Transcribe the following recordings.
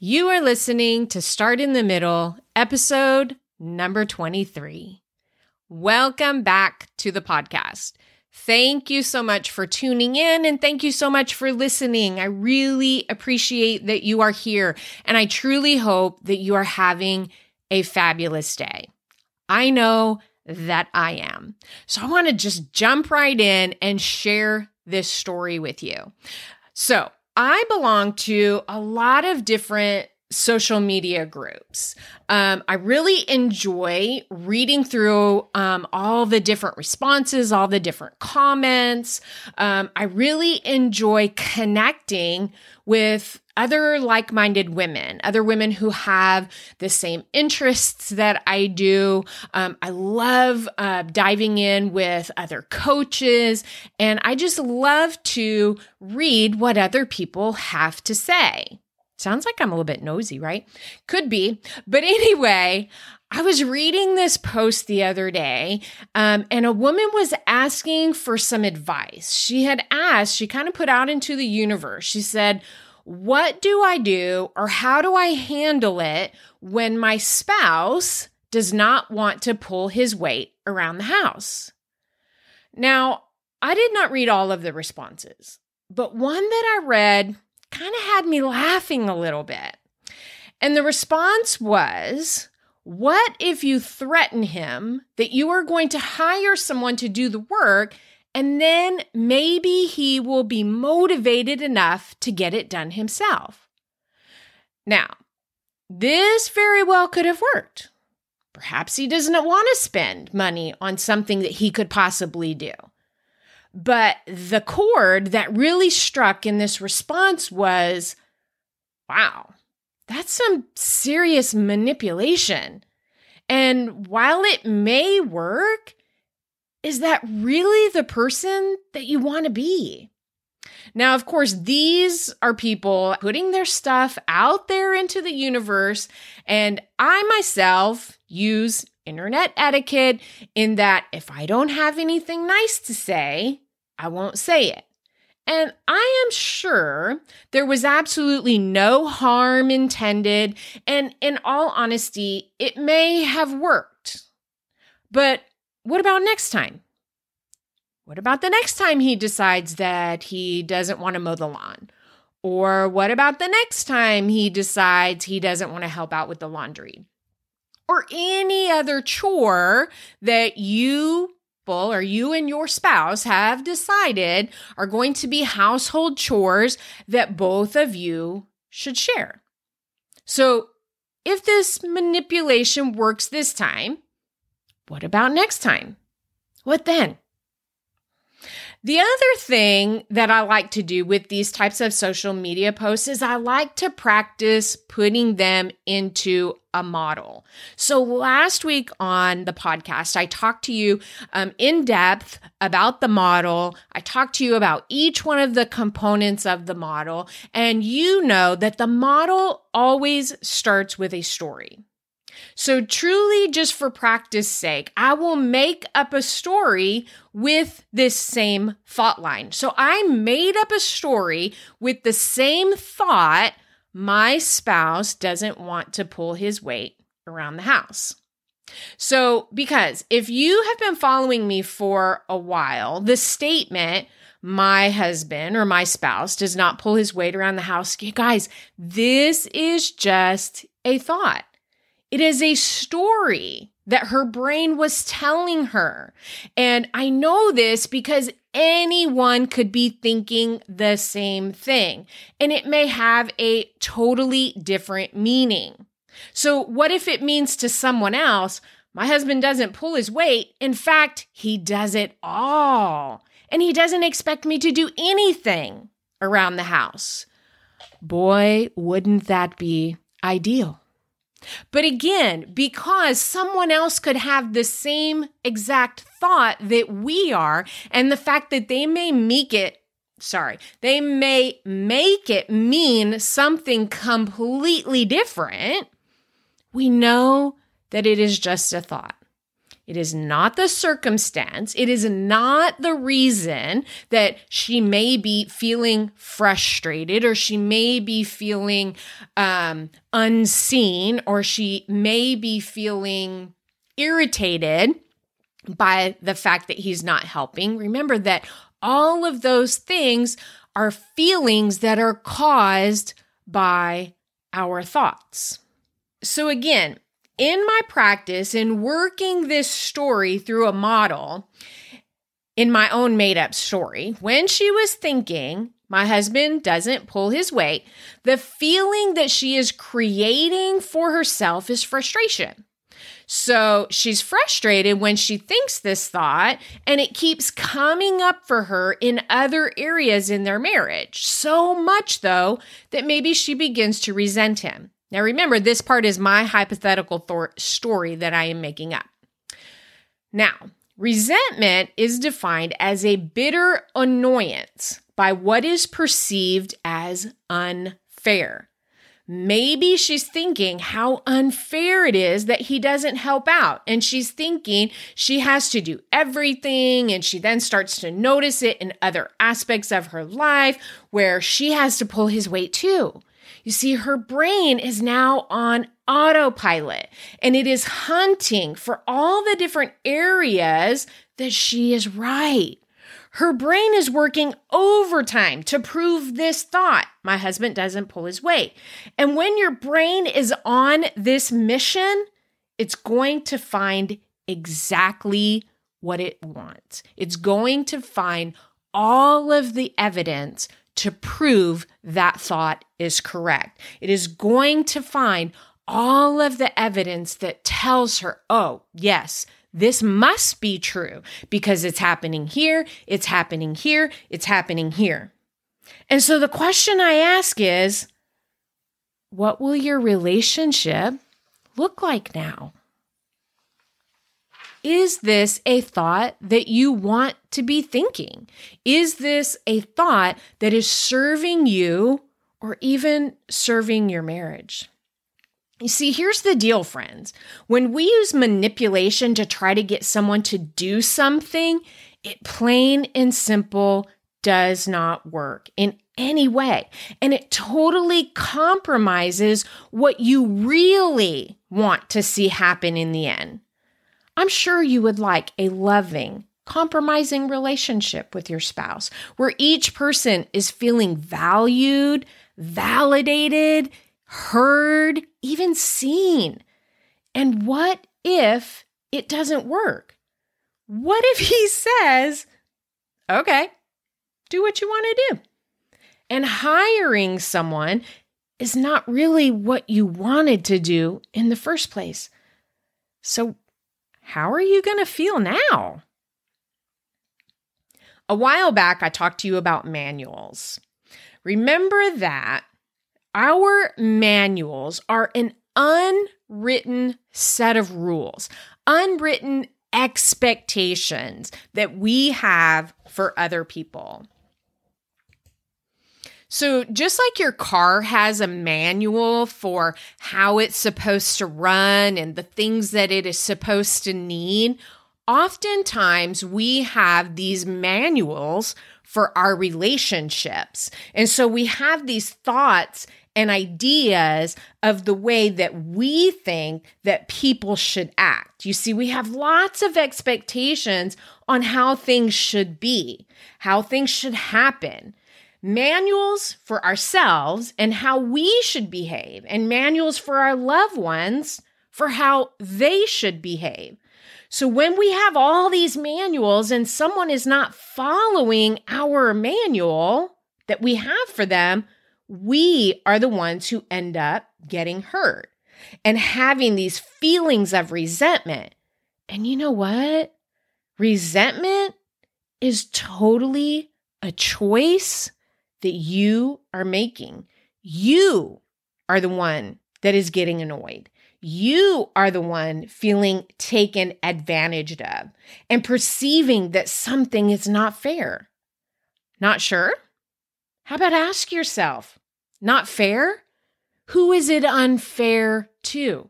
You are listening to Start in the Middle, episode number 23. Welcome back to the podcast. Thank you so much for tuning in and thank you so much for listening. I really appreciate that you are here and I truly hope that you are having a fabulous day. I know that I am. So I want to just jump right in and share this story with you. So, I belong to a lot of different social media groups. Um, I really enjoy reading through um, all the different responses, all the different comments. Um, I really enjoy connecting with other like minded women, other women who have the same interests that I do. Um, I love uh, diving in with other coaches, and I just love to read what other people have to say. Sounds like I'm a little bit nosy, right? Could be. But anyway, I was reading this post the other day, um, and a woman was asking for some advice. She had asked, she kind of put out into the universe, she said, What do I do, or how do I handle it when my spouse does not want to pull his weight around the house? Now, I did not read all of the responses, but one that I read kind of had me laughing a little bit. And the response was, What if you threaten him that you are going to hire someone to do the work and then maybe he will be motivated enough to get it done himself? Now, this very well could have worked. Perhaps he doesn't want to spend money on something that he could possibly do. But the chord that really struck in this response was wow, that's some serious manipulation. And while it may work, is that really the person that you want to be? Now, of course, these are people putting their stuff out there into the universe. And I myself use internet etiquette in that if I don't have anything nice to say, I won't say it. And I am sure there was absolutely no harm intended. And in all honesty, it may have worked. But what about next time? What about the next time he decides that he doesn't want to mow the lawn? Or what about the next time he decides he doesn't want to help out with the laundry? Or any other chore that you or you and your spouse have decided are going to be household chores that both of you should share. So, if this manipulation works this time, what about next time? What then? The other thing that I like to do with these types of social media posts is I like to practice putting them into a model. So last week on the podcast, I talked to you um, in depth about the model. I talked to you about each one of the components of the model. And you know that the model always starts with a story. So, truly, just for practice sake, I will make up a story with this same thought line. So, I made up a story with the same thought my spouse doesn't want to pull his weight around the house. So, because if you have been following me for a while, the statement, my husband or my spouse does not pull his weight around the house, guys, this is just a thought. It is a story that her brain was telling her. And I know this because anyone could be thinking the same thing, and it may have a totally different meaning. So, what if it means to someone else, my husband doesn't pull his weight? In fact, he does it all, and he doesn't expect me to do anything around the house. Boy, wouldn't that be ideal. But again, because someone else could have the same exact thought that we are, and the fact that they may make it, sorry, they may make it mean something completely different, we know that it is just a thought. It is not the circumstance. It is not the reason that she may be feeling frustrated or she may be feeling um, unseen or she may be feeling irritated by the fact that he's not helping. Remember that all of those things are feelings that are caused by our thoughts. So, again, in my practice, in working this story through a model, in my own made up story, when she was thinking, my husband doesn't pull his weight, the feeling that she is creating for herself is frustration. So she's frustrated when she thinks this thought, and it keeps coming up for her in other areas in their marriage. So much, though, that maybe she begins to resent him. Now, remember, this part is my hypothetical th- story that I am making up. Now, resentment is defined as a bitter annoyance by what is perceived as unfair. Maybe she's thinking how unfair it is that he doesn't help out. And she's thinking she has to do everything. And she then starts to notice it in other aspects of her life where she has to pull his weight too. You see, her brain is now on autopilot and it is hunting for all the different areas that she is right. Her brain is working overtime to prove this thought. My husband doesn't pull his weight. And when your brain is on this mission, it's going to find exactly what it wants. It's going to find all of the evidence to prove that thought is correct. It is going to find all of the evidence that tells her, oh, yes, this must be true because it's happening here, it's happening here, it's happening here. And so the question I ask is, what will your relationship look like now? Is this a thought that you want to be thinking? Is this a thought that is serving you or even serving your marriage? You see, here's the deal, friends. When we use manipulation to try to get someone to do something, it plain and simple does not work in any way. And it totally compromises what you really want to see happen in the end. I'm sure you would like a loving, compromising relationship with your spouse where each person is feeling valued, validated, heard, even seen. And what if it doesn't work? What if he says, okay, do what you want to do? And hiring someone is not really what you wanted to do in the first place. So, how are you going to feel now? A while back, I talked to you about manuals. Remember that our manuals are an unwritten set of rules, unwritten expectations that we have for other people. So, just like your car has a manual for how it's supposed to run and the things that it is supposed to need, oftentimes we have these manuals for our relationships. And so we have these thoughts and ideas of the way that we think that people should act. You see, we have lots of expectations on how things should be, how things should happen manuals for ourselves and how we should behave, and manuals for our loved ones for how they should behave. So when we have all these manuals and someone is not following our manual that we have for them, we are the ones who end up getting hurt and having these feelings of resentment. And you know what? Resentment is totally a choice that you are making. you are the one that is getting annoyed. You are the one feeling taken advantage of and perceiving that something is not fair. Not sure? How about ask yourself, not fair? Who is it unfair to?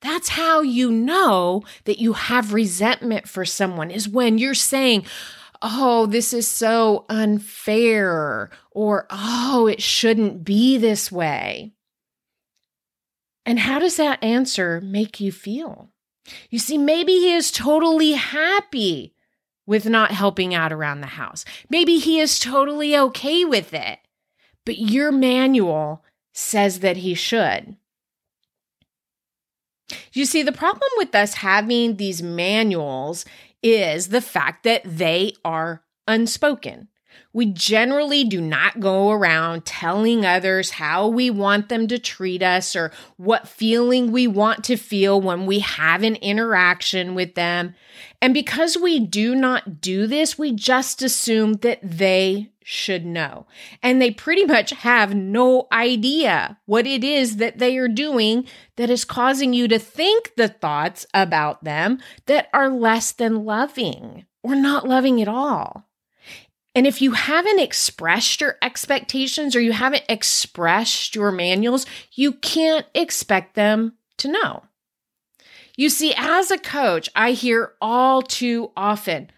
That's how you know that you have resentment for someone is when you're saying, Oh, this is so unfair, or Oh, it shouldn't be this way. And how does that answer make you feel? You see, maybe he is totally happy with not helping out around the house. Maybe he is totally okay with it, but your manual says that he should. You see, the problem with us having these manuals is the fact that they are unspoken. We generally do not go around telling others how we want them to treat us or what feeling we want to feel when we have an interaction with them. And because we do not do this, we just assume that they should know. And they pretty much have no idea what it is that they are doing that is causing you to think the thoughts about them that are less than loving or not loving at all. And if you haven't expressed your expectations or you haven't expressed your manuals, you can't expect them to know. You see, as a coach, I hear all too often,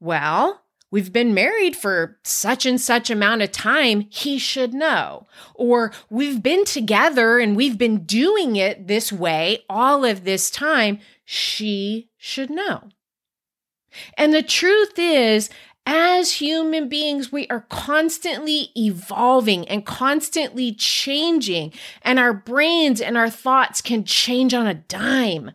well, we've been married for such and such amount of time, he should know. Or we've been together and we've been doing it this way all of this time, she should know. And the truth is, as human beings, we are constantly evolving and constantly changing, and our brains and our thoughts can change on a dime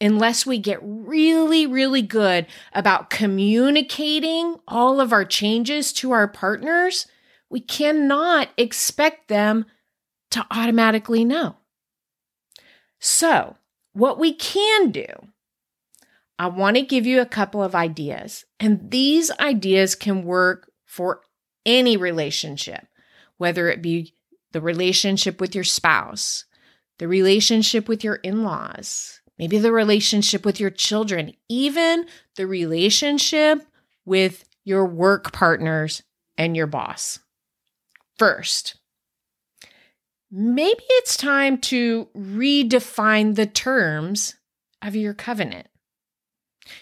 unless we get really, really good about communicating all of our changes to our partners. We cannot expect them to automatically know. So, what we can do I want to give you a couple of ideas, and these ideas can work for any relationship, whether it be the relationship with your spouse, the relationship with your in laws, maybe the relationship with your children, even the relationship with your work partners and your boss. First, maybe it's time to redefine the terms of your covenant.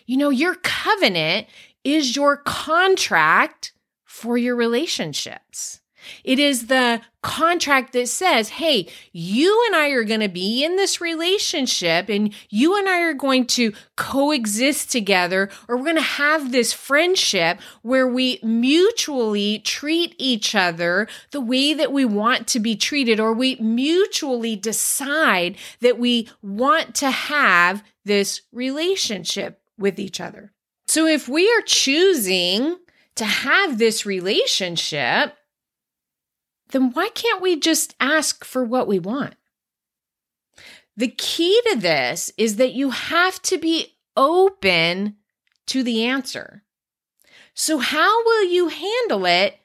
You know, your covenant is your contract for your relationships. It is the contract that says, hey, you and I are going to be in this relationship and you and I are going to coexist together, or we're going to have this friendship where we mutually treat each other the way that we want to be treated, or we mutually decide that we want to have this relationship with each other. So if we are choosing to have this relationship, then why can't we just ask for what we want? The key to this is that you have to be open to the answer. So, how will you handle it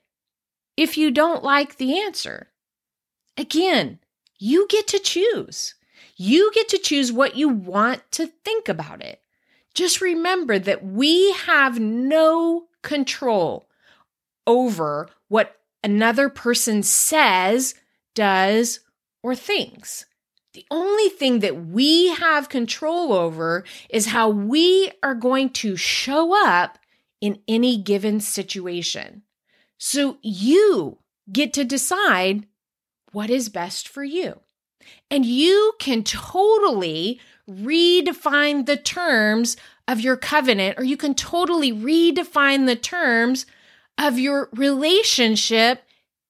if you don't like the answer? Again, you get to choose. You get to choose what you want to think about it. Just remember that we have no control over what another person says, does, or thinks. The only thing that we have control over is how we are going to show up in any given situation. So you get to decide what is best for you. And you can totally redefine the terms of your covenant, or you can totally redefine the terms of your relationship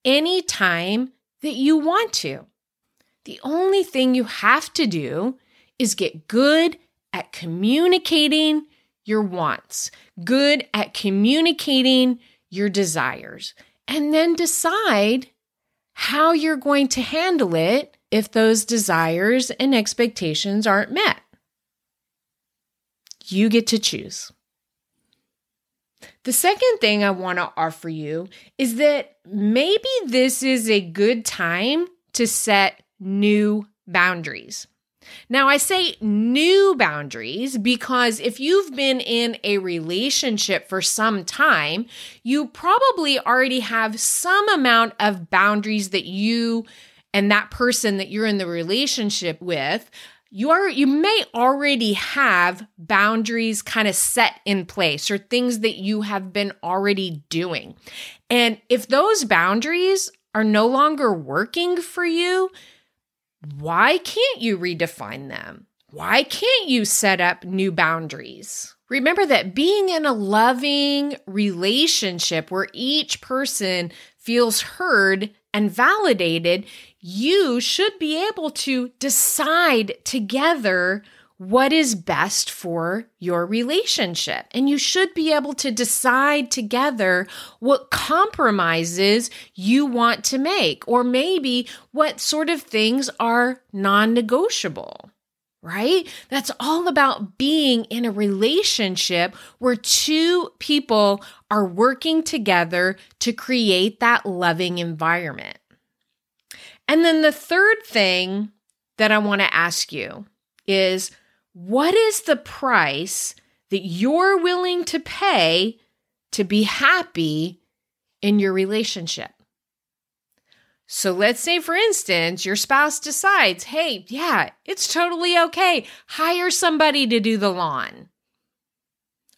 anytime that you want to. The only thing you have to do is get good at communicating your wants, good at communicating your desires, and then decide how you're going to handle it if those desires and expectations aren't met. You get to choose. The second thing I want to offer you is that maybe this is a good time to set new boundaries. Now, I say new boundaries because if you've been in a relationship for some time, you probably already have some amount of boundaries that you and that person that you're in the relationship with you are you may already have boundaries kind of set in place or things that you have been already doing. And if those boundaries are no longer working for you, why can't you redefine them? Why can't you set up new boundaries? Remember that being in a loving relationship where each person feels heard and validated, you should be able to decide together what is best for your relationship. And you should be able to decide together what compromises you want to make, or maybe what sort of things are non negotiable. Right? That's all about being in a relationship where two people are working together to create that loving environment. And then the third thing that I want to ask you is what is the price that you're willing to pay to be happy in your relationship? So let's say, for instance, your spouse decides, hey, yeah, it's totally okay. Hire somebody to do the lawn.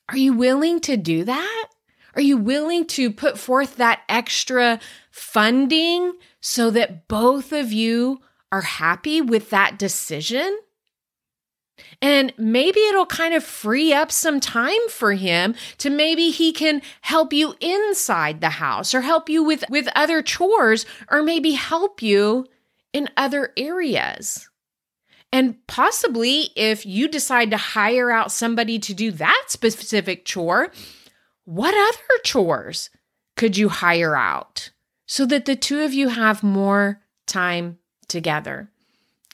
Are you willing to do that? Are you willing to put forth that extra funding so that both of you are happy with that decision? And maybe it'll kind of free up some time for him to maybe he can help you inside the house or help you with, with other chores or maybe help you in other areas. And possibly if you decide to hire out somebody to do that specific chore, what other chores could you hire out so that the two of you have more time together?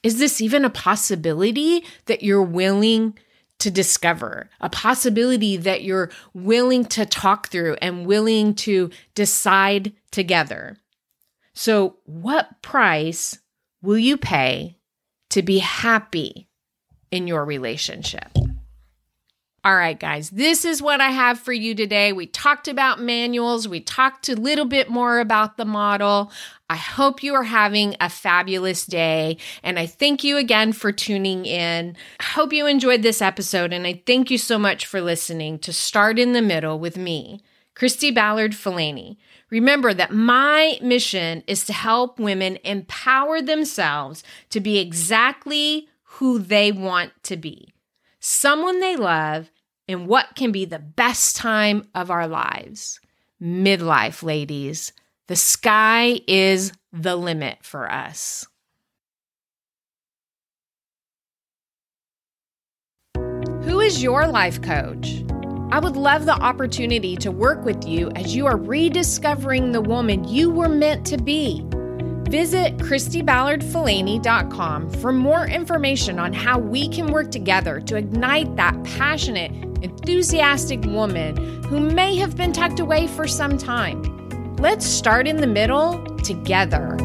Is this even a possibility that you're willing to discover? A possibility that you're willing to talk through and willing to decide together? So, what price will you pay to be happy in your relationship? All right, guys, this is what I have for you today. We talked about manuals, we talked a little bit more about the model. I hope you are having a fabulous day, and I thank you again for tuning in. I hope you enjoyed this episode, and I thank you so much for listening to Start in the Middle with me, Christy Ballard Falani. Remember that my mission is to help women empower themselves to be exactly who they want to be someone they love in what can be the best time of our lives. Midlife, ladies. The sky is the limit for us. Who is your life coach? I would love the opportunity to work with you as you are rediscovering the woman you were meant to be. Visit ChristyBallardFalani.com for more information on how we can work together to ignite that passionate, enthusiastic woman who may have been tucked away for some time. Let's start in the middle together.